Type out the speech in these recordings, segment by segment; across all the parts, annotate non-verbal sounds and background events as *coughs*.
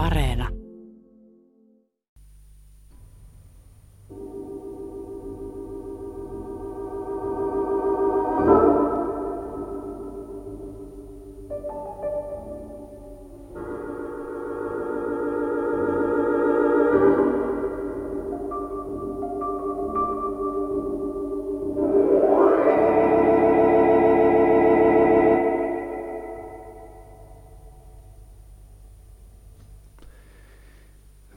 Areena.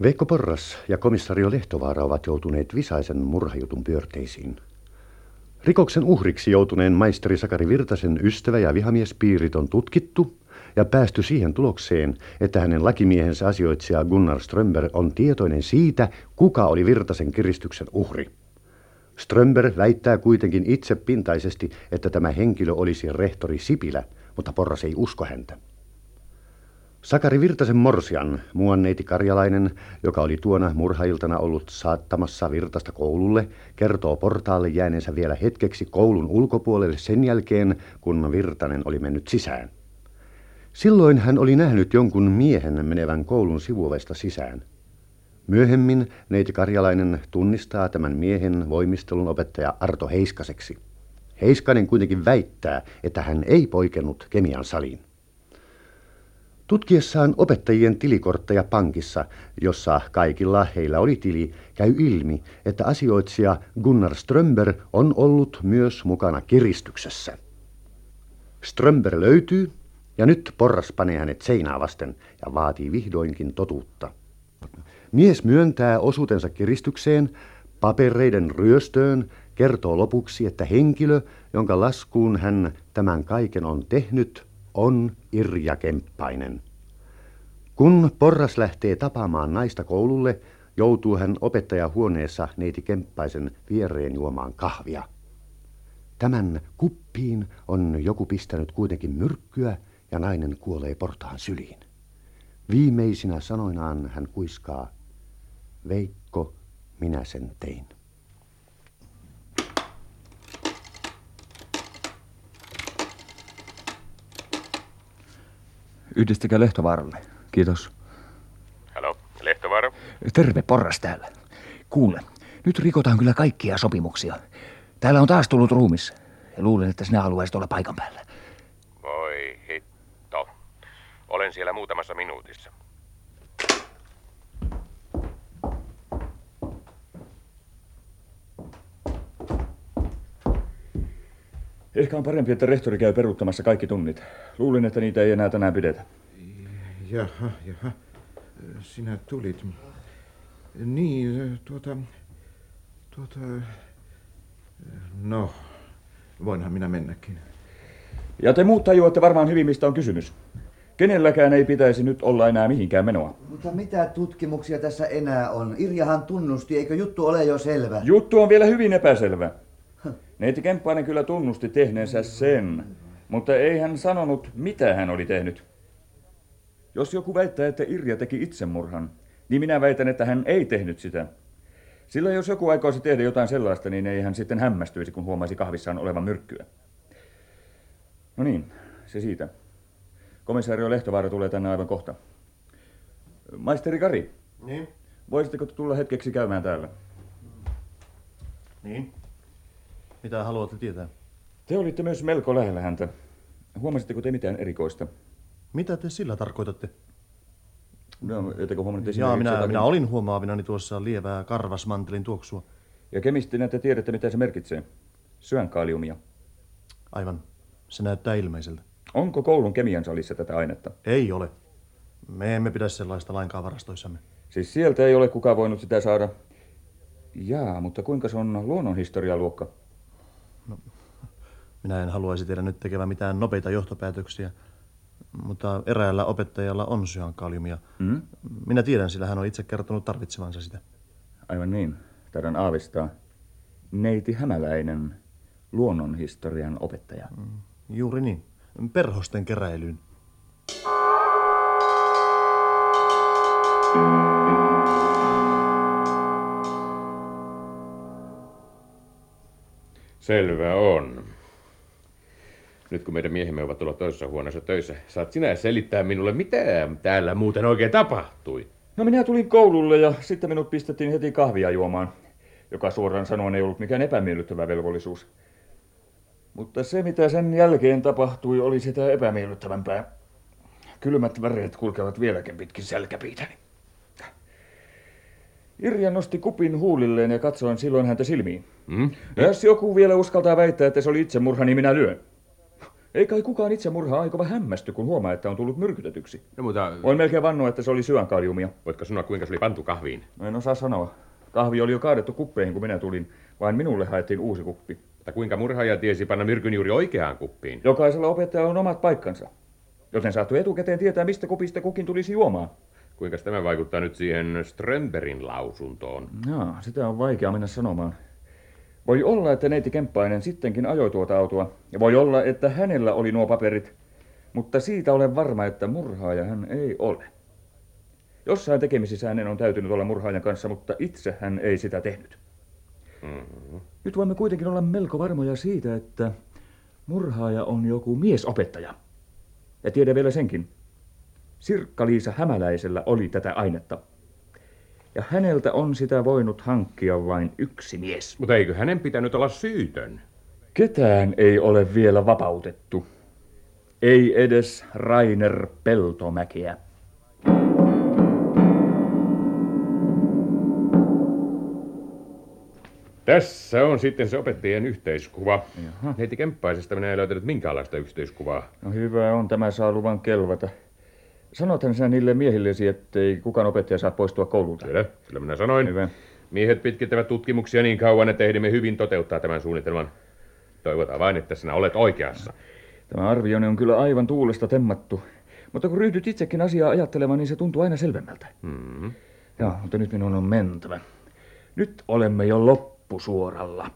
Veikko Porras ja komissario Lehtovaara ovat joutuneet visaisen murhajutun pyörteisiin. Rikoksen uhriksi joutuneen maisteri Sakari Virtasen ystävä ja vihamiespiirit on tutkittu ja päästy siihen tulokseen, että hänen lakimiehensä asioitsija Gunnar Strömberg on tietoinen siitä, kuka oli Virtasen kiristyksen uhri. Strömberg väittää kuitenkin itse pintaisesti, että tämä henkilö olisi rehtori Sipilä, mutta Porras ei usko häntä. Sakari Virtasen morsian, muonneiti karjalainen, joka oli tuona murhailtana ollut saattamassa Virtasta koululle, kertoo portaalle jääneensä vielä hetkeksi koulun ulkopuolelle sen jälkeen, kun Virtanen oli mennyt sisään. Silloin hän oli nähnyt jonkun miehen menevän koulun sivuovesta sisään. Myöhemmin neiti Karjalainen tunnistaa tämän miehen voimistelun opettaja Arto Heiskaseksi. Heiskanen kuitenkin väittää, että hän ei poikennut kemian saliin. Tutkiessaan opettajien tilikortteja pankissa, jossa kaikilla heillä oli tili, käy ilmi, että asioitsija Gunnar Strömber on ollut myös mukana kiristyksessä. Strömber löytyy ja nyt porras panee hänet seinää vasten ja vaatii vihdoinkin totuutta. Mies myöntää osuutensa kiristykseen, papereiden ryöstöön, kertoo lopuksi, että henkilö, jonka laskuun hän tämän kaiken on tehnyt, on Irja Kemppainen. Kun Porras lähtee tapaamaan naista koululle, joutuu hän opettajahuoneessa neiti Kemppaisen viereen juomaan kahvia. Tämän kuppiin on joku pistänyt kuitenkin myrkkyä ja nainen kuolee portaan syliin. Viimeisinä sanoinaan hän kuiskaa, Veikko, minä sen tein. Yhdistäkää Lehtovaaralle. Kiitos. Halo, Lehtovaara. Terve, Porras täällä. Kuule, nyt rikotaan kyllä kaikkia sopimuksia. Täällä on taas tullut ruumis. Ja luulen, että sinä haluaisit olla paikan päällä. Voi hitto. Olen siellä muutamassa minuutissa. Ehkä on parempi, että rehtori käy peruuttamassa kaikki tunnit. Luulin, että niitä ei enää tänään pidetä. Jaha, jaha. Sinä tulit. Niin, tuota... Tuota... No, voinhan minä mennäkin. Ja te muut tajuatte varmaan hyvin, mistä on kysymys. Kenelläkään ei pitäisi nyt olla enää mihinkään menoa. Mutta mitä tutkimuksia tässä enää on? Irjahan tunnusti, eikö juttu ole jo selvä? Juttu on vielä hyvin epäselvä. Neiti Kemppainen kyllä tunnusti tehneensä sen, mutta ei hän sanonut, mitä hän oli tehnyt. Jos joku väittää, että Irja teki itsemurhan, niin minä väitän, että hän ei tehnyt sitä. Sillä jos joku aikoisi tehdä jotain sellaista, niin ei hän sitten hämmästyisi, kun huomaisi kahvissaan olevan myrkkyä. No niin, se siitä. Komissaario Lehtovaara tulee tänne aivan kohta. Maisteri Kari. Niin? Voisitteko tulla hetkeksi käymään täällä? Niin? Mitä haluatte tietää? Te olitte myös melko lähellä häntä. Huomasitteko te mitään erikoista? Mitä te sillä tarkoitatte? No, ettekö huomannut Jaa, minä, jotakin... minä olin huomaavinani tuossa lievää karvasmantelin tuoksua. Ja kemistinä te tiedätte, mitä se merkitsee. Syönkaaliumia. Aivan. Se näyttää ilmeiseltä. Onko koulun kemian salissa tätä ainetta? Ei ole. Me emme pidä sellaista lainkaan varastoissamme. Siis sieltä ei ole kukaan voinut sitä saada. Jaa, mutta kuinka se on luonnonhistorialuokka? No, minä en haluaisi tehdä nyt tekevä mitään nopeita johtopäätöksiä, mutta eräällä opettajalla on syankaliumia. Mm? Minä tiedän, sillä hän on itse kertonut tarvitsevansa sitä. Aivan niin. Taidan aavistaa. Neiti Hämäläinen, luonnonhistorian opettaja. Mm, juuri niin. Perhosten keräilyyn. Selvä on. Nyt kun meidän miehemme ovat tuolla toisessa huoneessa töissä, saat sinä selittää minulle, mitä täällä muuten oikein tapahtui. No minä tulin koululle ja sitten minut pistettiin heti kahvia juomaan, joka suoraan sanoen ei ollut mikään epämiellyttävä velvollisuus. Mutta se, mitä sen jälkeen tapahtui, oli sitä epämiellyttävämpää. Kylmät väreet kulkevat vieläkin pitkin selkäpiitäni. Irja nosti kupin huulilleen ja katsoin silloin häntä silmiin. Hmm? Ja jos joku vielä uskaltaa väittää, että se oli itsemurha, niin minä lyön. Ei kai kukaan itsemurhaa aikova hämmästy, kun huomaa, että on tullut myrkytetyksi. No mutta Voin melkein vannoa, että se oli syankaliumia. voitko sanoa, kuinka se oli pantu kahviin? No en osaa sanoa. Kahvi oli jo kaadettu kuppeihin, kun minä tulin. Vain minulle haettiin uusi kuppi. Mutta kuinka murhaaja tiesi panna myrkyn juuri oikeaan kuppiin? Jokaisella opettajalla on omat paikkansa. Joten saattoi etukäteen tietää, mistä kupista kukin tulisi juomaan. Kuinka tämä vaikuttaa nyt siihen Strömberin lausuntoon? Jaa, sitä on vaikea mennä sanomaan. Voi olla, että neiti Kemppainen sittenkin ajoi tuota autoa. Ja voi olla, että hänellä oli nuo paperit. Mutta siitä olen varma, että murhaaja hän ei ole. Jossain tekemisissä hänen on täytynyt olla murhaajan kanssa, mutta itse hän ei sitä tehnyt. Mm-hmm. Nyt voimme kuitenkin olla melko varmoja siitä, että murhaaja on joku miesopettaja. Ja tiedä vielä senkin. Sirkka-Liisa Hämäläisellä oli tätä ainetta. Ja häneltä on sitä voinut hankkia vain yksi mies. Mutta eikö hänen pitänyt olla syytön? Ketään ei ole vielä vapautettu. Ei edes Rainer Peltomäkeä. Tässä on sitten se opettajien yhteiskuva. Neiti Kemppaisesta minä en löytänyt minkäänlaista yhteiskuvaa. No hyvä on, tämä saa luvan kelvata. Sanothan sinä niille miehillesi, ettei kukaan opettaja saa poistua koululta. Kyllä, kyllä minä sanoin. Hyvä. Miehet pitkittävät tutkimuksia niin kauan, että ehdimme hyvin toteuttaa tämän suunnitelman. Toivotaan vain, että sinä olet oikeassa. Tämä arvioni on kyllä aivan tuulesta temmattu. Mutta kun ryhdyt itsekin asiaa ajattelemaan, niin se tuntuu aina selvemmältä. Mm-hmm. Joo, mutta nyt minun on mentävä. Nyt olemme jo loppusuoralla.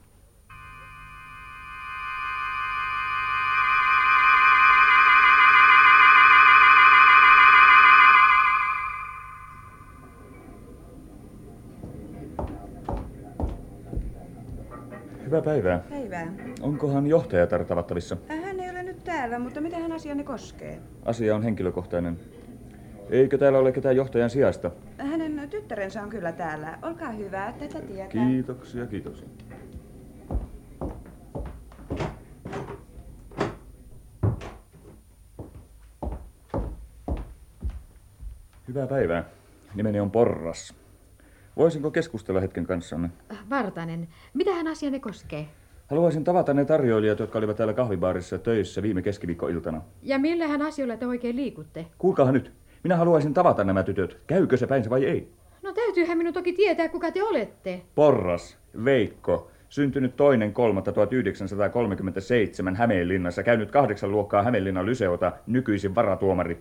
Päivää. Päivää. Onkohan johtaja tavattavissa? Hän ei ole nyt täällä, mutta mitä hän asianne koskee? Asia on henkilökohtainen. Eikö täällä ole ketään johtajan sijasta? Hänen tyttärensä on kyllä täällä. Olkaa hyvä, tätä tietää. Kiitoksia, kiitoksia. Hyvää päivää. Nimeni on Porras. Voisinko keskustella hetken kanssanne? Vartanen, mitä hän asianne koskee? Haluaisin tavata ne tarjoilijat, jotka olivat täällä kahvibaarissa töissä viime keskiviikkoiltana. Ja millähän asioilla te oikein liikutte? Kuulkaahan nyt. Minä haluaisin tavata nämä tytöt. Käykö se päinsä vai ei? No täytyyhän minun toki tietää, kuka te olette. Porras, Veikko, syntynyt toinen 1937 Hämeenlinnassa, käynyt kahdeksan luokkaa Hämeenlinnan lyseota, nykyisin varatuomari.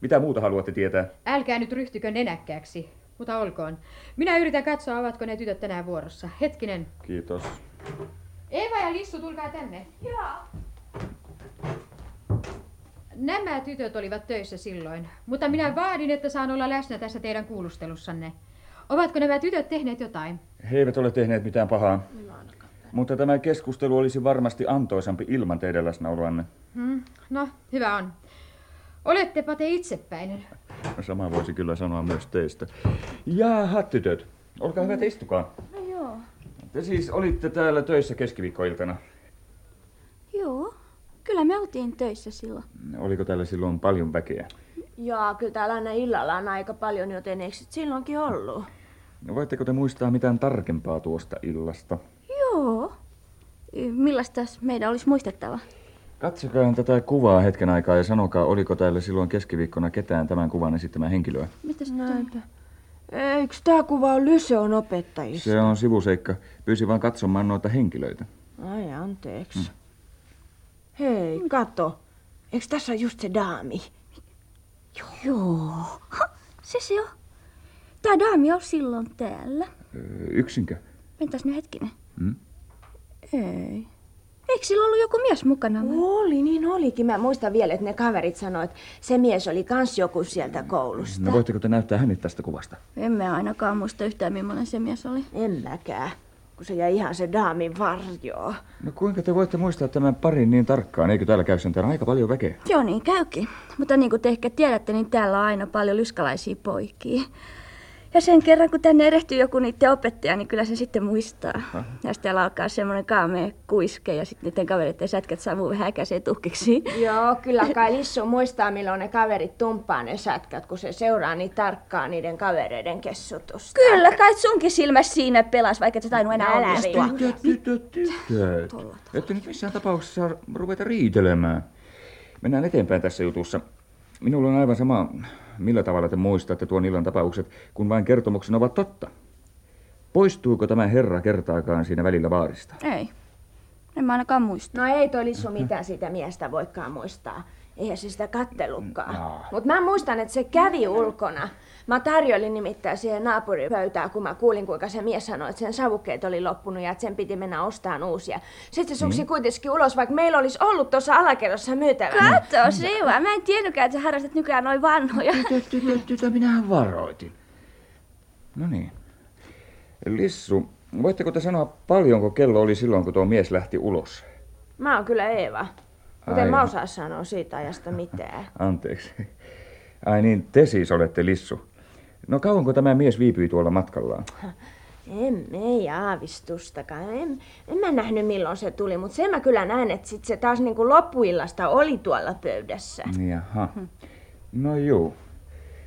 Mitä muuta haluatte tietää? Älkää nyt ryhtykö nenäkkääksi, mutta olkoon. Minä yritän katsoa, ovatko ne tytöt tänään vuorossa. Hetkinen. Kiitos. Eeva ja Lissu, tulkaa tänne. Joo. Nämä tytöt olivat töissä silloin, mutta minä vaadin, että saan olla läsnä tässä teidän kuulustelussanne. Ovatko nämä tytöt tehneet jotain? He eivät ole tehneet mitään pahaa. Mutta tämä keskustelu olisi varmasti antoisampi ilman teidän läsnäoloanne. Hmm. No, hyvä on. Olettepa te itsepäinen. Sama voisi kyllä sanoa myös teistä. Jaha, tytöt. Olkaa hyvät, istukaa. No joo. Te siis olitte täällä töissä keskiviikkoiltana. Joo. Kyllä me oltiin töissä silloin. Oliko täällä silloin paljon väkeä? Joo, kyllä täällä aina illalla on aika paljon, joten eikö silloinkin ollut? No, voitteko te muistaa mitään tarkempaa tuosta illasta? Joo. Millaista meidän olisi muistettava? Katsokaa tätä kuvaa hetken aikaa ja sanokaa, oliko täällä silloin keskiviikkona ketään tämän kuvan esittämää henkilöä. Mitä se Näinpä. Eikö tämä kuva ole Lyseon opettajista? Se on sivuseikka. Pyysin vain katsomaan noita henkilöitä. Ai anteeksi. Mm. Hei, kato. Eikö tässä ole just se daami? Joo. Ha, se se on. Tämä daami on silloin täällä. Öö, yksinkö? Mentäs nyt hetkinen. Hmm? Ei. Eikö sillä ollut joku mies mukana? vai? Oli, niin olikin. Mä muistan vielä, että ne kaverit sanoivat, että se mies oli kans joku sieltä koulusta. No voitteko te näyttää hänet tästä kuvasta? En mä ainakaan muista yhtään, millainen se mies oli. En mäkään. kun se jäi ihan se daamin varjoon. No kuinka te voitte muistaa tämän parin niin tarkkaan? Eikö täällä käy sentään aika paljon väkeä? Joo, niin käykin. Mutta niin kuin te ehkä tiedätte, niin täällä on aina paljon lyskalaisia poikia. Ja sen kerran, kun tänne erehtyy joku niiden opettaja, niin kyllä se sitten muistaa. Ja sitten alkaa semmoinen kaamea kuiske ja sitten niiden kavereiden sätkät saa vähän äkäiseen tuhkiksi. Joo, kyllä *laughs* kai Lissu muistaa, milloin ne kaverit tumppaa ne sätkät, kun se seuraa niin tarkkaan niiden kavereiden kessutusta. Kyllä, kai sunkin silmässä siinä pelas, vaikka et sä tainnut enää onnistua. Tytöt, tytöt, tytöt. Ette nyt missään tapauksessa ruveta riitelemään. Mennään eteenpäin tässä jutussa. Minulla on aivan sama, millä tavalla te muistatte tuon illan tapaukset, kun vain kertomuksen ovat totta. Poistuuko tämä herra kertaakaan siinä välillä baarista? Ei. En mä ainakaan muista. No ei toi Lissu mitään siitä miestä voikaan muistaa. Eihän se sitä kattellutkaan. Mutta mä muistan, että se kävi ulkona. Mä tarjoilin nimittäin siihen naapuripöytään, kun mä kuulin, kuinka se mies sanoi, että sen savukkeet oli loppunut ja että sen piti mennä ostamaan uusia. Sitten se suksi kuitenkin ulos, vaikka meillä olisi ollut tuossa alakerrassa myytävänä. Katso, Siva, mä en tiennytkään, että sä harrastat nykyään noin vanhoja. Tytöt, minähän varoitin. No niin. Lissu, voitteko te sanoa paljonko kello oli silloin, kun tuo mies lähti ulos? Mä oon kyllä Eeva. Mutta en Ai. mä osaa sanoa siitä ajasta mitään. Anteeksi. Ai niin, te siis olette Lissu. No kauanko tämä mies viipyi tuolla matkallaan? En, ei aavistustakaan. En, en mä nähnyt milloin se tuli, mutta sen mä kyllä näen, että sit se taas niin kuin loppuillasta oli tuolla pöydässä. Jaha. No juu.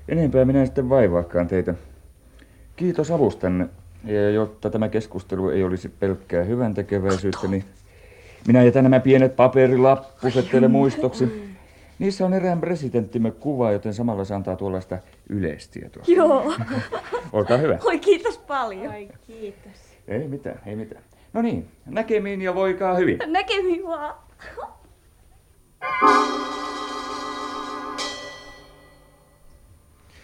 Enempää minä en sitten vaivaakaan teitä. Kiitos avustanne. Ja jotta tämä keskustelu ei olisi pelkkää hyvän tekeväisyyttä, niin minä jätän nämä pienet paperilappuset teille muistoksi. Niissä on erään presidenttimme kuva, joten samalla se antaa tuollaista yleistietoa. Joo. *laughs* Olkaa hyvä. Oi, kiitos paljon. Ai kiitos. Ei mitään, ei mitään. No niin, näkemiin ja voikaa hyvin. Näkemiin vaan.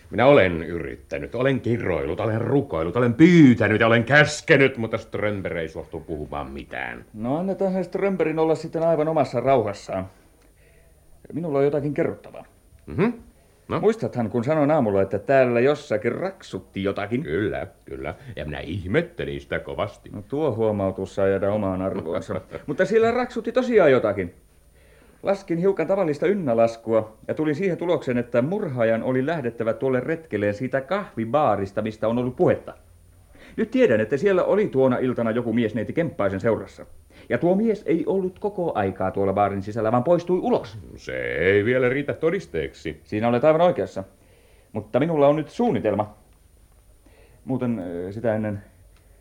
Minä olen yrittänyt, olen kirroillut, olen rukoillut, olen pyytänyt ja olen käskenyt, mutta Strömberg ei suostu puhumaan mitään. No annetaan sen Strömberin olla sitten aivan omassa rauhassaan. Minulla on jotakin kerrottavaa. Mhm. No? Muistathan, kun sanoin aamulla, että täällä jossakin raksutti jotakin? Kyllä, kyllä. Ja minä ihmettelin sitä kovasti. No tuo huomautus saa jäädä omaan arvoonsa. *laughs* Mutta siellä raksutti tosiaan jotakin. Laskin hiukan tavallista ynnälaskua ja tulin siihen tulokseen, että murhaajan oli lähdettävä tuolle retkeleen siitä kahvibaarista, mistä on ollut puhetta. Nyt tiedän, että siellä oli tuona iltana joku mies neiti Kemppaisen seurassa. Ja tuo mies ei ollut koko aikaa tuolla baarin sisällä, vaan poistui ulos. Se ei vielä riitä todisteeksi. Siinä olet aivan oikeassa. Mutta minulla on nyt suunnitelma. Muuten sitä ennen,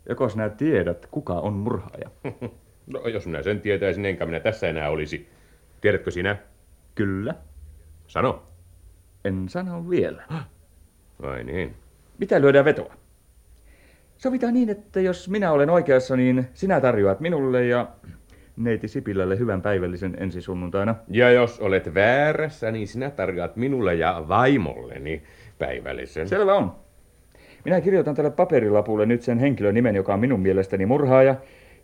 joko sinä tiedät, kuka on murhaaja? *laughs* No, jos minä sen tietäisin, enkä minä tässä enää olisi. Tiedätkö sinä? Kyllä. Sano. En sano vielä. *gasps* Vai niin. Mitä lyödään vetoa? Sovitaan niin, että jos minä olen oikeassa, niin sinä tarjoat minulle ja neiti Sipilälle hyvän päivällisen ensi sunnuntaina. Ja jos olet väärässä, niin sinä tarjoat minulle ja vaimolleni päivällisen. Selvä on. Minä kirjoitan tälle paperilapulle nyt sen henkilön nimen, joka on minun mielestäni murhaaja,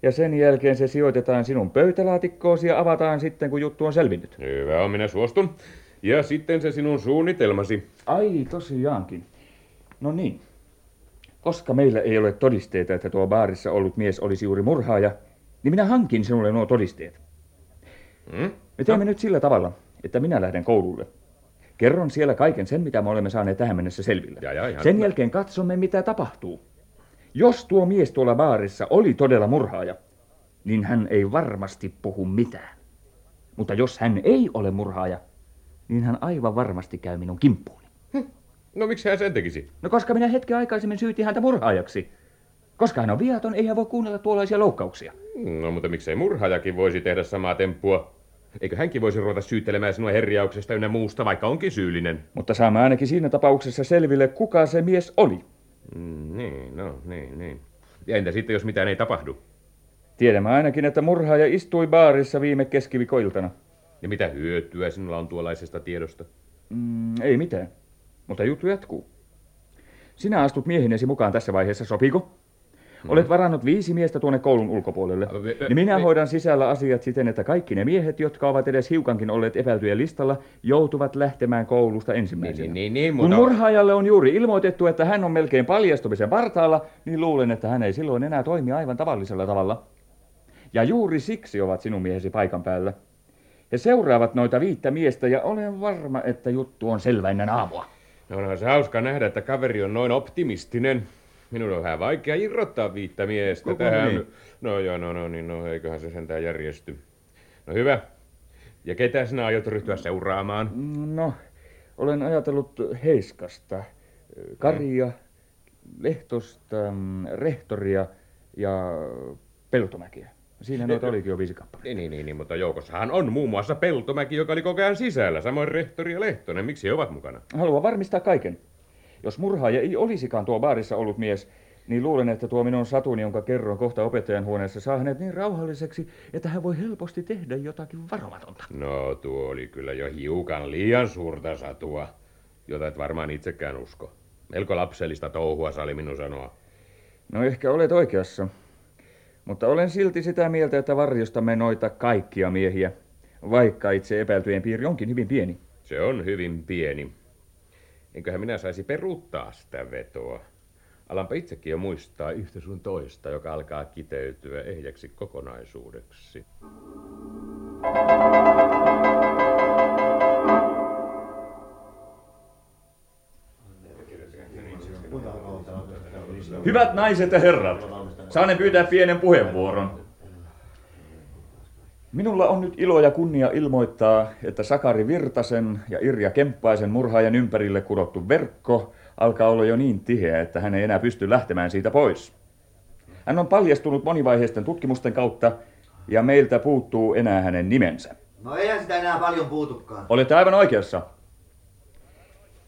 ja sen jälkeen se sijoitetaan sinun pöytälaatikkoosi ja avataan sitten, kun juttu on selvinnyt. Hyvä on, minä suostun. Ja sitten se sinun suunnitelmasi. Ai, tosiaankin. No niin. Koska meillä ei ole todisteita, että tuo baarissa ollut mies olisi juuri murhaaja, niin minä hankin sinulle nuo todisteet. Hmm? Me teemme nyt sillä tavalla, että minä lähden koululle. Kerron siellä kaiken sen, mitä me olemme saaneet tähän mennessä selville. Ja, ja, ihan sen hyvä. jälkeen katsomme, mitä tapahtuu. Jos tuo mies tuolla baarissa oli todella murhaaja, niin hän ei varmasti puhu mitään. Mutta jos hän ei ole murhaaja, niin hän aivan varmasti käy minun kimppuuni. No miksi hän sen tekisi? No koska minä hetken aikaisemmin syytin häntä murhaajaksi. Koska hän on viaton, ei hän voi kuunnella tuollaisia loukkauksia. No mutta miksei murhaajakin voisi tehdä samaa temppua? Eikö hänkin voisi ruveta syyttelemään sinua herjauksesta ynnä muusta, vaikka onkin syyllinen? Mutta saamme ainakin siinä tapauksessa selville, kuka se mies oli. Mm, niin, no, niin, niin. Ja entä sitten, jos mitään ei tapahdu? Tiedämme ainakin, että murhaaja istui baarissa viime keskiviikkoiltana. Ja mitä hyötyä sinulla on tuollaisesta tiedosta? Mm, ei mitään. Mutta juttu jatkuu. Sinä astut miehinesi mukaan tässä vaiheessa, sopiko? Olet varannut viisi miestä tuonne koulun ulkopuolelle. Niin minä hoidan sisällä asiat siten, että kaikki ne miehet, jotka ovat edes hiukankin olleet epäiltyjen listalla, joutuvat lähtemään koulusta ensimmäisenä. Niin, niin, niin, Kun mutta... murhaajalle on juuri ilmoitettu, että hän on melkein paljastumisen partaalla, niin luulen, että hän ei silloin enää toimi aivan tavallisella tavalla. Ja juuri siksi ovat sinun miehesi paikan päällä. He seuraavat noita viittä miestä ja olen varma, että juttu on selvä ennen aamua. No onhan se hauska nähdä, että kaveri on noin optimistinen. Minun on vähän vaikea irrottaa viittä miestä Koko tähän. niin? No joo, no, no niin, no eiköhän se sentään järjesty. No hyvä. Ja ketä sinä aiot ryhtyä seuraamaan? No, olen ajatellut Heiskasta, Karia, Lehtosta, mm, Rehtoria ja Peltomäkiä. Siinä noita olikin jo viisi kappaletta. Niin, niin, niin, niin, mutta joukossahan on muun muassa Peltomäki, joka oli koko ajan sisällä, samoin rehtori ja Lehtonen. Miksi he ovat mukana? Haluan varmistaa kaiken. Jos murhaaja ei olisikaan tuo baarissa ollut mies, niin luulen, että tuo minun satuni, jonka kerron kohta opettajan huoneessa, saa hänet niin rauhalliseksi, että hän voi helposti tehdä jotakin varomatonta. No, tuo oli kyllä jo hiukan liian suurta satua, jota et varmaan itsekään usko. Melko lapsellista touhua, sali minun sanoa. No ehkä olet oikeassa. Mutta olen silti sitä mieltä, että varjostamme noita kaikkia miehiä, vaikka itse epäiltyjen piiri onkin hyvin pieni. Se on hyvin pieni. Enköhän minä saisi peruuttaa sitä vetoa. Alanpa itsekin jo muistaa yhtä sun toista, joka alkaa kiteytyä ehjäksi kokonaisuudeksi. Hyvät naiset ja herrat, saanen pyytää pienen puheenvuoron. Minulla on nyt ilo ja kunnia ilmoittaa, että Sakari Virtasen ja Irja Kemppaisen murhaajan ympärille kudottu verkko alkaa olla jo niin tiheä, että hän ei enää pysty lähtemään siitä pois. Hän on paljastunut monivaiheisten tutkimusten kautta ja meiltä puuttuu enää hänen nimensä. No eihän sitä enää paljon puutukaan. Olette aivan oikeassa.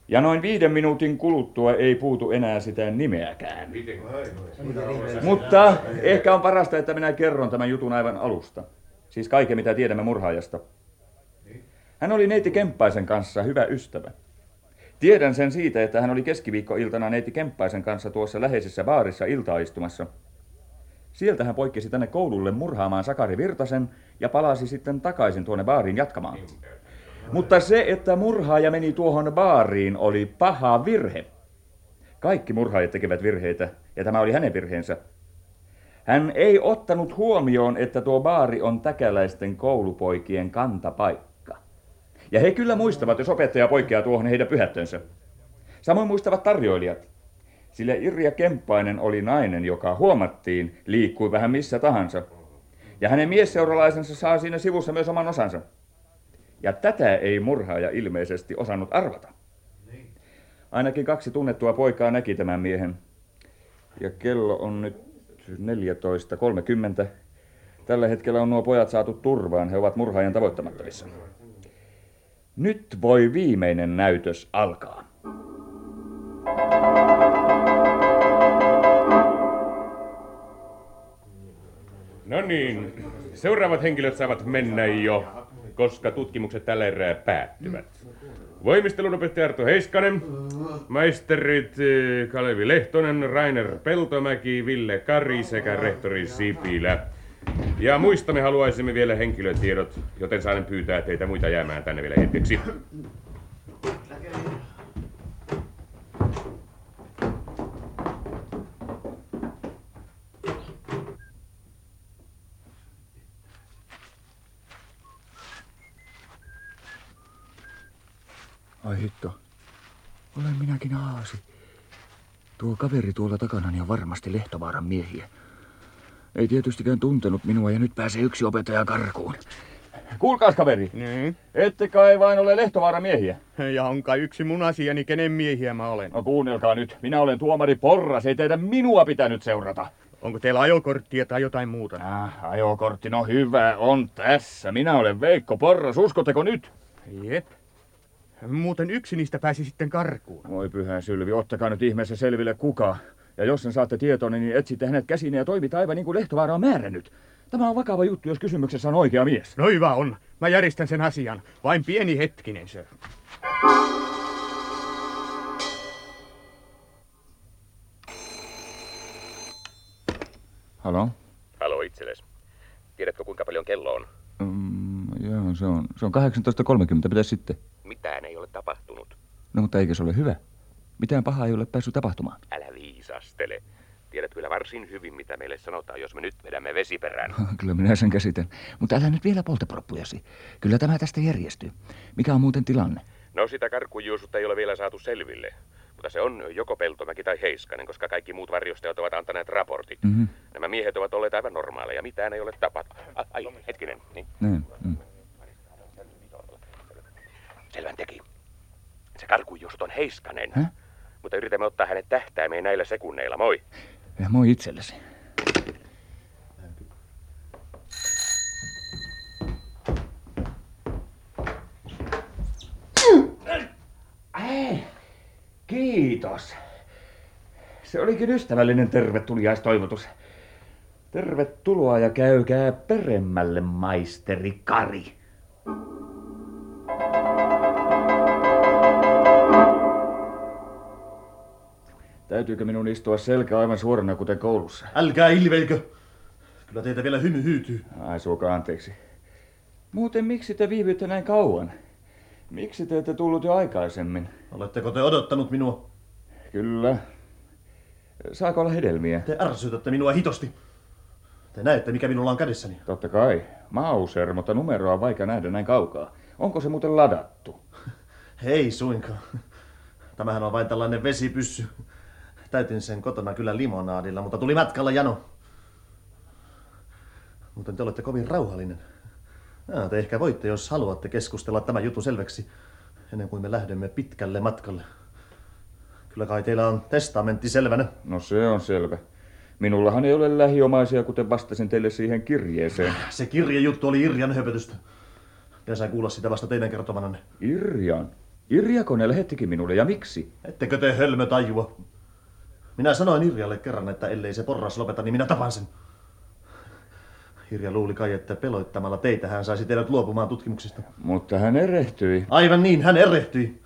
Ja noin viiden minuutin kuluttua ei puutu enää sitä nimeäkään. Mutta ehkä on parasta, että minä kerron tämän jutun aivan alusta. Siis kaiken, mitä tiedämme murhaajasta. Hän oli neiti Kemppaisen kanssa hyvä ystävä. Tiedän sen siitä, että hän oli keskiviikkoiltana neiti Kemppaisen kanssa tuossa läheisessä baarissa iltaistumassa. Sieltä hän poikkesi tänne koululle murhaamaan Sakari Virtasen ja palasi sitten takaisin tuonne baariin jatkamaan. Mutta se, että murhaaja meni tuohon baariin, oli paha virhe. Kaikki murhaajat tekevät virheitä, ja tämä oli hänen virheensä. Hän ei ottanut huomioon, että tuo baari on täkäläisten koulupoikien kantapaikka. Ja he kyllä muistavat, jos opettaja poikkeaa tuohon heidän pyhättönsä. Samoin muistavat tarjoilijat. Sillä Irja Kemppainen oli nainen, joka huomattiin liikkui vähän missä tahansa. Ja hänen miesseuralaisensa saa siinä sivussa myös oman osansa. Ja tätä ei murhaaja ilmeisesti osannut arvata. Ainakin kaksi tunnettua poikaa näki tämän miehen. Ja kello on nyt 14.30. Tällä hetkellä on nuo pojat saatu turvaan. He ovat murhaajan tavoittamattavissa. Nyt voi viimeinen näytös alkaa. No niin, seuraavat henkilöt saavat mennä jo, koska tutkimukset tällä erää päättyvät. Voimistelun opettaja Arto Heiskanen, maisterit eh, Kalevi Lehtonen, Rainer Peltomäki, Ville Kari sekä rehtori Sipilä. Ja muista me haluaisimme vielä henkilötiedot, joten saan pyytää teitä muita jäämään tänne vielä hetkeksi. Ai hitto. Olen minäkin aasi. Tuo kaveri tuolla takanani on varmasti Lehtovaaran miehiä. Ei tietystikään tuntenut minua ja nyt pääsee yksi opettaja karkuun. Kuulkaas kaveri, Niin. ette kai vain ole Lehtovaaran miehiä? Ja onka yksi mun asiani, kenen miehiä mä olen? No kuunnelkaa nyt, minä olen tuomari Porras, ei teidän minua pitänyt seurata. Onko teillä ajokorttia tai jotain muuta? Ah, ajokortti, no hyvä, on tässä. Minä olen Veikko Porras, uskotteko nyt? Jep. Muuten yksi niistä pääsi sitten karkuun. Voi pyhä Sylvi, ottakaa nyt ihmeessä selville kuka. Ja jos sen saatte tietoon, niin etsitte hänet käsin ja toimitte aivan niin kuin Lehtovaara on määrännyt. Tämä on vakava juttu, jos kysymyksessä on oikea mies. No hyvä on. Mä järjestän sen asian. Vain pieni hetkinen, sir. Halo? Halo itsellesi. Tiedätkö kuinka paljon kello on? Mm, joo, se on, se on 18.30. Mitä sitten? Mitään ei ole tapahtunut. No, mutta eikö se ole hyvä? Mitään pahaa ei ole päässyt tapahtumaan. Älä viisastele. Tiedät kyllä varsin hyvin, mitä meille sanotaan, jos me nyt vedämme vesiperään. *laughs* Kyllä minä sen käsitän. Mutta älä nyt vielä polta proppujasi. Kyllä tämä tästä järjestyy. Mikä on muuten tilanne? No sitä karkkujuusutta ei ole vielä saatu selville. Mutta se on joko Peltomäki tai Heiskanen, koska kaikki muut varjostajat ovat antaneet raportit. Mm-hmm. Nämä miehet ovat olleet aivan normaaleja, mitään ei ole tapahtunut. Ai, hetkinen. Niin. Niin, mm. Selvän teki. Se karkkujuusut on Heiskanen. Häh? Mutta yritämme ottaa hänet tähtäimeen näillä sekunneilla. Moi. Ja moi itsellesi. Ei, kiitos. Se olikin ystävällinen tervetuliaistoivotus. Tervetuloa ja käykää peremmälle, maisteri Kari. Täytyykö minun istua selkä aivan suorana kuten koulussa? Älkää ilveilkö. Kyllä teitä vielä hymy hyytyy. Ai suokaa anteeksi. Muuten miksi te viivyitte näin kauan? Miksi te ette tullut jo aikaisemmin? Oletteko te odottanut minua? Kyllä. Saako olla hedelmiä? Te ärsytätte minua hitosti. Te näette, mikä minulla on kädessäni. Totta kai. Mauser, mutta numeroa on vaikea nähdä näin kaukaa. Onko se muuten ladattu? *laughs* Ei suinkaan. Tämähän on vain tällainen vesipyssy. Täytin sen kotona kyllä limonaadilla, mutta tuli matkalla jano. Mutta te olette kovin rauhallinen. Ja, te ehkä voitte, jos haluatte keskustella tämä juttu selväksi, ennen kuin me lähdemme pitkälle matkalle. Kyllä kai teillä on testamentti selvänä. No se on selvä. Minullahan ei ole lähiomaisia, kuten vastasin teille siihen kirjeeseen. Se kirjejuttu oli Irjan höpötystä. Ja sain kuulla sitä vasta teidän kertomananne. Irjan? Irjako ne lähettikin minulle, ja miksi? Ettekö te hölmö tajua? Minä sanoin Irjalle kerran, että ellei se porras lopeta, niin minä tapan sen. Irja luuli kai, että peloittamalla teitä hän saisi teidät luopumaan tutkimuksista. Mutta hän erehtyi. Aivan niin, hän erehtyi.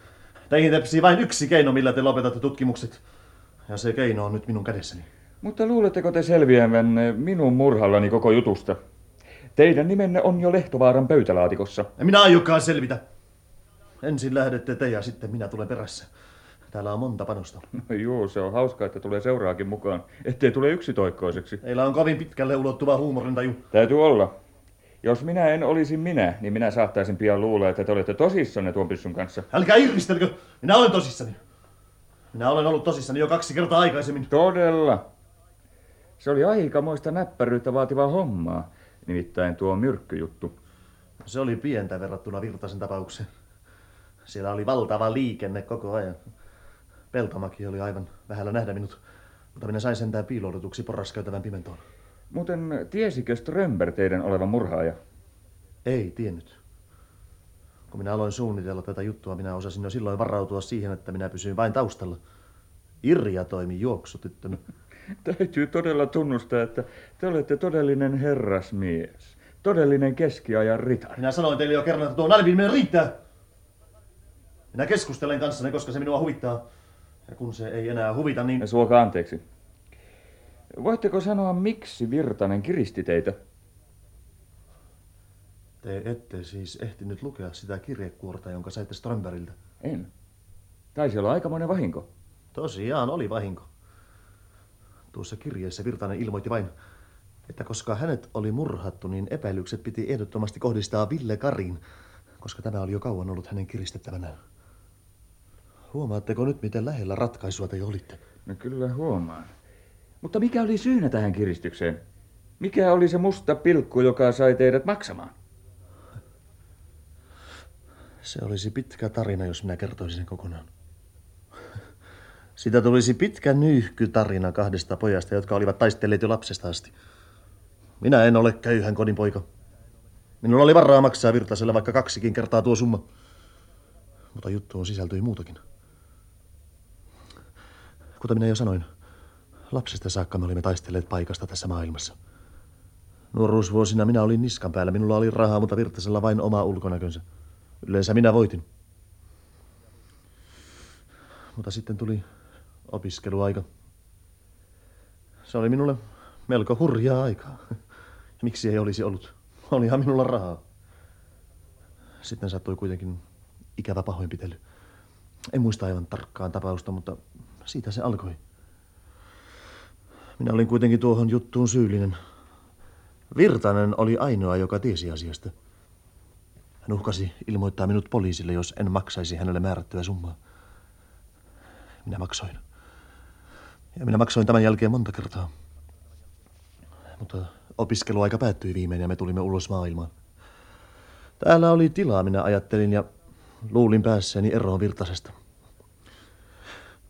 Teihin tepsii vain yksi keino, millä te lopetatte tutkimukset. Ja se keino on nyt minun kädessäni. Mutta luuletteko te selviävänne minun murhallani koko jutusta? Teidän nimenne on jo Lehtovaaran pöytälaatikossa. En minä aiokaan selvitä. Ensin lähdette te ja sitten minä tulen perässä. Täällä on monta panosta. *laughs* No joo, se on hauskaa, että tulee seuraakin mukaan. Ettei tule yksitoikkoiseksi. Teillä on kovin pitkälle ulottuva huumorintaju. Täytyy olla. Jos minä en olisi minä, niin minä saattaisin pian luulla, että te olette tosissanne tuon pyssyn kanssa. Älkää irvistelkö! Minä olen tosissani. Minä olen ollut tosissani jo kaksi kertaa aikaisemmin. Todella. Se oli aikamoista näppäryyttä vaativaa hommaa. Nimittäin tuo myrkkyjuttu. Se oli pientä verrattuna Virtasen tapaukseen. Siellä oli valtava liikenne koko ajan. Peltomäki oli aivan vähällä nähdä minut, mutta minä sain sentään piiloudutuksi porraskäytävän pimentoon. Muuten tiesikö Strömberg teidän olevan murhaaja? Ei tiennyt. Kun minä aloin suunnitella tätä juttua, minä osasin jo silloin varautua siihen, että minä pysyin vain taustalla. Irja toimi juoksutyttönä. *laughs* Täytyy todella tunnustaa, että te olette todellinen herrasmies. Todellinen keskiajan ritari. Minä sanoin teille jo kerran, että tuo nalviminen riittää. Minä keskustelen kanssanne, koska se minua huvittaa. Ja kun se ei enää huvita, niin... Suoka anteeksi. Voitteko sanoa, miksi Virtanen kiristi teitä? Te ette siis ehtinyt lukea sitä kirjekuorta, jonka saitte Strömbergiltä. En. Taisi olla aikamoinen vahinko. Tosiaan oli vahinko. Tuossa kirjeessä Virtanen ilmoitti vain, että koska hänet oli murhattu, niin epäilykset piti ehdottomasti kohdistaa Ville Kariin, koska tämä oli jo kauan ollut hänen kiristettävänään. Huomaatteko nyt, miten lähellä ratkaisua te olitte? No kyllä huomaan. Mutta mikä oli syynä tähän kiristykseen? Mikä oli se musta pilkku, joka sai teidät maksamaan? Se olisi pitkä tarina, jos minä kertoisin sen kokonaan. Sitä tulisi pitkä nyyhky-tarina kahdesta pojasta, jotka olivat taistelleet jo lapsesta asti. Minä en ole köyhän kodin poika. Minulla oli varaa maksaa Virtaselle vaikka kaksikin kertaa tuo summa. Mutta juttuun sisältyi muutakin. Kuten minä jo sanoin, lapsesta saakka me olimme taistelleet paikasta tässä maailmassa. Nuoruusvuosina minä olin niskan päällä. Minulla oli rahaa, mutta Virtasella vain oma ulkonäkönsä. Yleensä minä voitin. Mutta sitten tuli opiskeluaika. Se oli minulle Melko hurjaa aikaa. Miksi ei olisi ollut? Olihan minulla rahaa. Sitten sattui kuitenkin ikävä pahoinpitely. En muista aivan tarkkaan tapausta, mutta siitä se alkoi. Minä olin kuitenkin tuohon juttuun syyllinen. Virtanen oli ainoa, joka tiesi asiasta. Hän uhkasi ilmoittaa minut poliisille, jos en maksaisi hänelle määrättyä summaa. Minä maksoin. Ja minä maksoin tämän jälkeen monta kertaa. Mutta opiskeluaika päättyi viimein ja me tulimme ulos maailmaan. Täällä oli tilaa, minä ajattelin, ja luulin päässeeni eroon Virtasesta.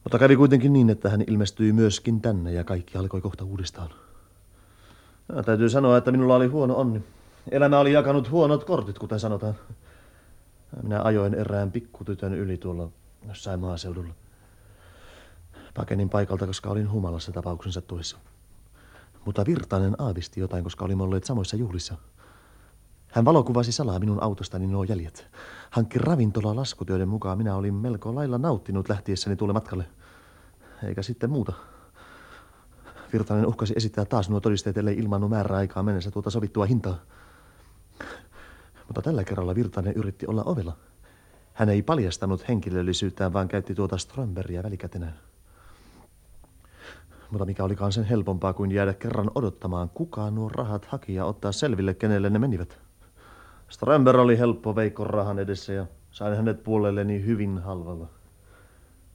Mutta kävi kuitenkin niin, että hän ilmestyi myöskin tänne ja kaikki alkoi kohta uudestaan. Ja täytyy sanoa, että minulla oli huono onni. Elämä oli jakanut huonot kortit, kuten sanotaan. Minä ajoin erään pikkutytön yli tuolla jossain maaseudulla. Pakenin paikalta, koska olin humalassa tapauksensa tuessa. Mutta Virtanen aavisti jotain, koska olimme olleet samoissa juhlissa. Hän valokuvasi salaa minun autostani nuo jäljet. Hankki ravintola laskutyöiden mukaan minä olin melko lailla nauttinut lähtiessäni tuolle matkalle. Eikä sitten muuta. Virtanen uhkasi esittää taas nuo todisteet, ellei ilman määräaikaa mennessä tuota sovittua hintaa. Mutta tällä kerralla Virtanen yritti olla ovella. Hän ei paljastanut henkilöllisyyttään, vaan käytti tuota Strömbergia välikätenään. Mutta mikä olikaan sen helpompaa kuin jäädä kerran odottamaan, kuka nuo rahat haki ja ottaa selville, kenelle ne menivät. Strömber oli helppo veikko rahan edessä ja sain hänet puolelleni hyvin halvalla.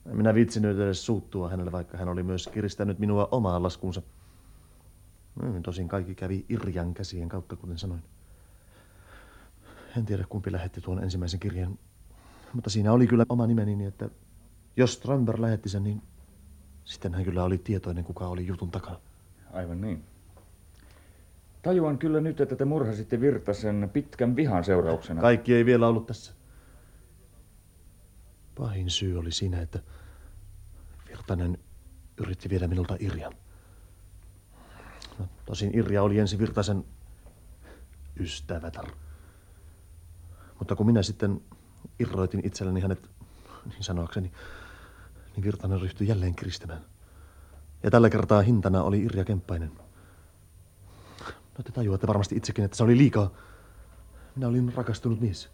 En minä viitsinyt edes suuttua hänelle, vaikka hän oli myös kiristänyt minua omaan laskunsa. Mm, tosin kaikki kävi Irjan käsien kautta, kuten sanoin. En tiedä, kumpi lähetti tuon ensimmäisen kirjeen, mutta siinä oli kyllä oma nimeni, niin että jos Strömber lähetti sen, niin sitten hän kyllä oli tietoinen, kuka oli jutun takana. Aivan niin. Tajuan kyllä nyt, että te murhasitte Virtasen pitkän vihan seurauksena. Kaikki ei vielä ollut tässä. Pahin syy oli siinä, että Virtanen yritti viedä minulta Irjan. No, tosin Irja oli ensi Virtasen ystävätar. Mutta kun minä sitten irroitin itselleni hänet, niin sanoakseni, niin Virtanen ryhtyi jälleen kiristämään. Ja tällä kertaa hintana oli Irja Kemppainen. No te tajuatte varmasti itsekin, että se oli liikaa. Minä olin rakastunut mies.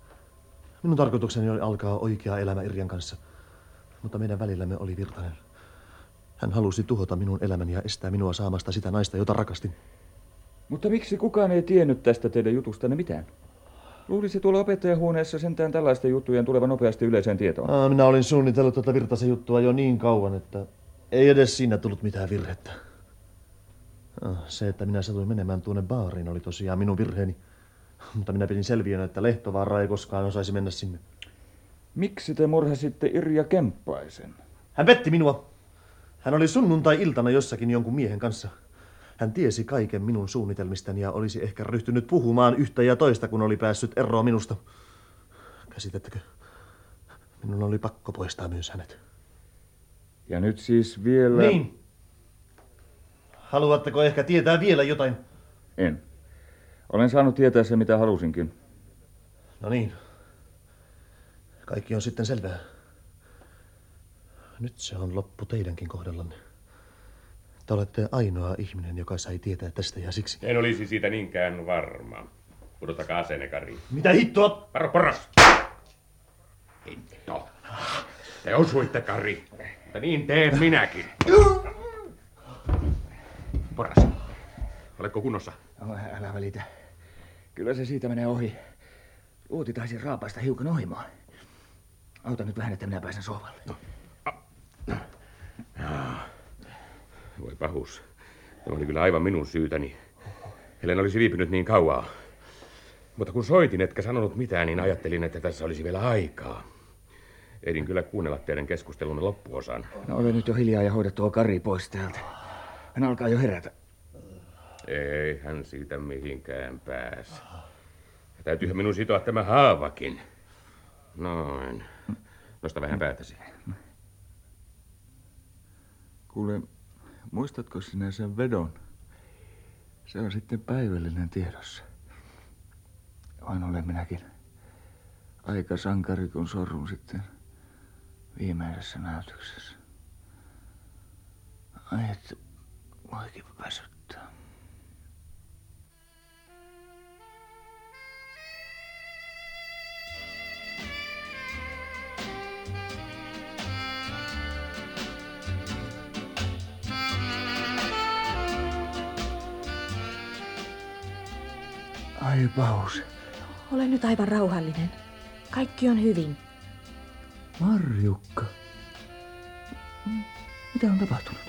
Minun tarkoitukseni oli alkaa oikea elämä Irjan kanssa. Mutta meidän välillämme oli Virtanen. Hän halusi tuhota minun elämäni ja estää minua saamasta sitä naista, jota rakastin. Mutta miksi kukaan ei tiennyt tästä teidän jutustanne mitään? Luulisi tuolla opettajahuoneessa sentään tällaisten juttujen tulevan nopeasti yleiseen tietoon. Aa, minä olin suunnitellut tätä Virtasen juttua jo niin kauan, että ei edes siinä tullut mitään virhettä. Se, että minä satuin menemään tuonne baariin, oli tosiaan minun virheeni. Mutta minä pidin selviönä, että Lehtovaara ei koskaan osaisi mennä sinne. Miksi te murhasitte Irja Kemppaisen? Hän petti minua. Hän oli sunnuntai-iltana jossakin jonkun miehen kanssa. Hän tiesi kaiken minun suunnitelmistani ja olisi ehkä ryhtynyt puhumaan yhtä ja toista, kun oli päässyt eroon minusta. Käsitettekö? Minun oli pakko poistaa myös hänet. Ja nyt siis vielä... Niin. Haluatteko ehkä tietää vielä jotain? En. Olen saanut tietää se, mitä halusinkin. No niin. Kaikki on sitten selvää. Nyt se on loppu teidänkin kohdallanne. Te olette ainoa ihminen, joka sai tietää tästä ja siksi... En olisi siitä niinkään varma. Pudotakaa asenne, Kari. Mitä hittoa? Varo porras! Hitto. Te osuitte, Kari. Mutta niin teen minäkin. *coughs* Porras. Oletko kunnossa? No, älä välitä. Kyllä se siitä menee ohi. Luoti taisi raapaista hiukan ohimaan. Auta nyt vähän, että minä pääsen sohvalle. No. Voi pahus. Tämä oli kyllä aivan minun syytäni. Helen olisi viipynyt niin kauaa. Mutta kun soitin, etkä sanonut mitään, niin ajattelin, että tässä olisi vielä aikaa. Ehdin kyllä kuunnella teidän keskustelunne loppuosan. No ole nyt jo hiljaa ja hoida tuo Kari pois täältä. Hän alkaa jo herätä. Ei hän siitä mihinkään pääse. Täytyyhän minun sitoa tämä haavakin. Noin. Nosta vähän päätäsi. Kuule, muistatko sinä sen vedon? Se on sitten päivällinen tiedossa. Vain olen minäkin aika sankari, kun sorrun sitten viimeisessä näytöksessä. Ai, että Oikein kipupasuttaa. Ai paus. Ole nyt aivan rauhallinen. Kaikki on hyvin. Marjukka. Mitä on tapahtunut?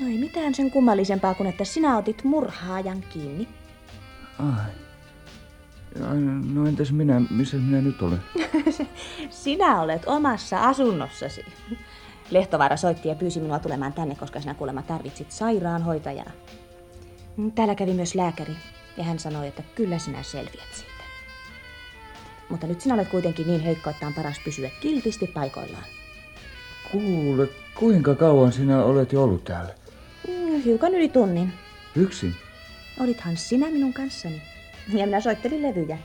No ei mitään sen kummallisempaa kuin, että sinä otit murhaajan kiinni. Ai. No entäs minä, missä minä nyt olen? *laughs* sinä olet omassa asunnossasi. Lehtovaara soitti ja pyysi minua tulemaan tänne, koska sinä kuulemma tarvitsit sairaanhoitajaa. Täällä kävi myös lääkäri ja hän sanoi, että kyllä sinä selviät siitä. Mutta nyt sinä olet kuitenkin niin heikko, että on paras pysyä kiltisti paikoillaan. Kuule, kuinka kauan sinä olet jo ollut täällä? Hiukan yli tunnin. Yksin? Olithan sinä minun kanssani. Ja minä soittelin levyjä.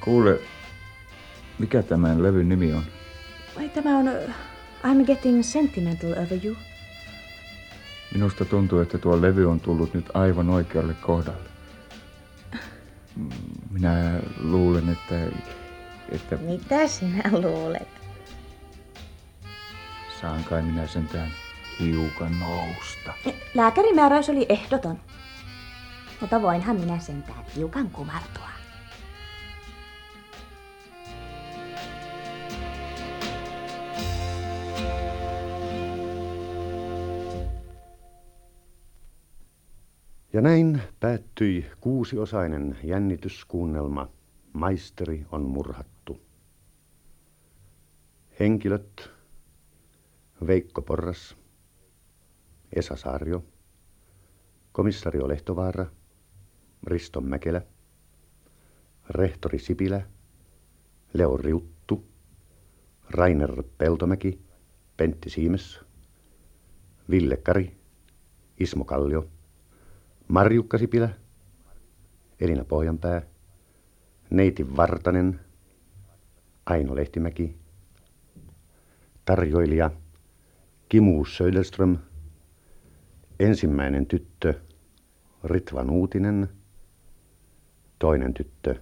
Kuule, mikä tämän levyn nimi on? Ai, tämä on uh, I'm Getting Sentimental Over You. Minusta tuntuu, että tuo levy on tullut nyt aivan oikealle kohdalle. Minä luulen, että... että... Mitä sinä luulet? Saan kai minä sentään hiukan nousta. Lääkärimääräys oli ehdoton. Mutta voinhan minä sentään hiukan kumartua. Ja näin päättyi kuusiosainen jännityskuunnelma Maisteri on murhattu. Henkilöt Veikko Porras, Esa Saarjo, komissario Lehtovaara, Risto Mäkelä, rehtori Sipilä, Leo Riuttu, Rainer Peltomäki, Pentti Siimes, Ville Kari, Ismo Kallio, Marjukka Sipilä, Elina Pohjanpää, Neiti Vartanen, Aino Lehtimäki, tarjoilija Kimu Söderström, ensimmäinen tyttö Ritva Nuutinen, toinen tyttö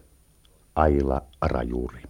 Aila Arajuuri.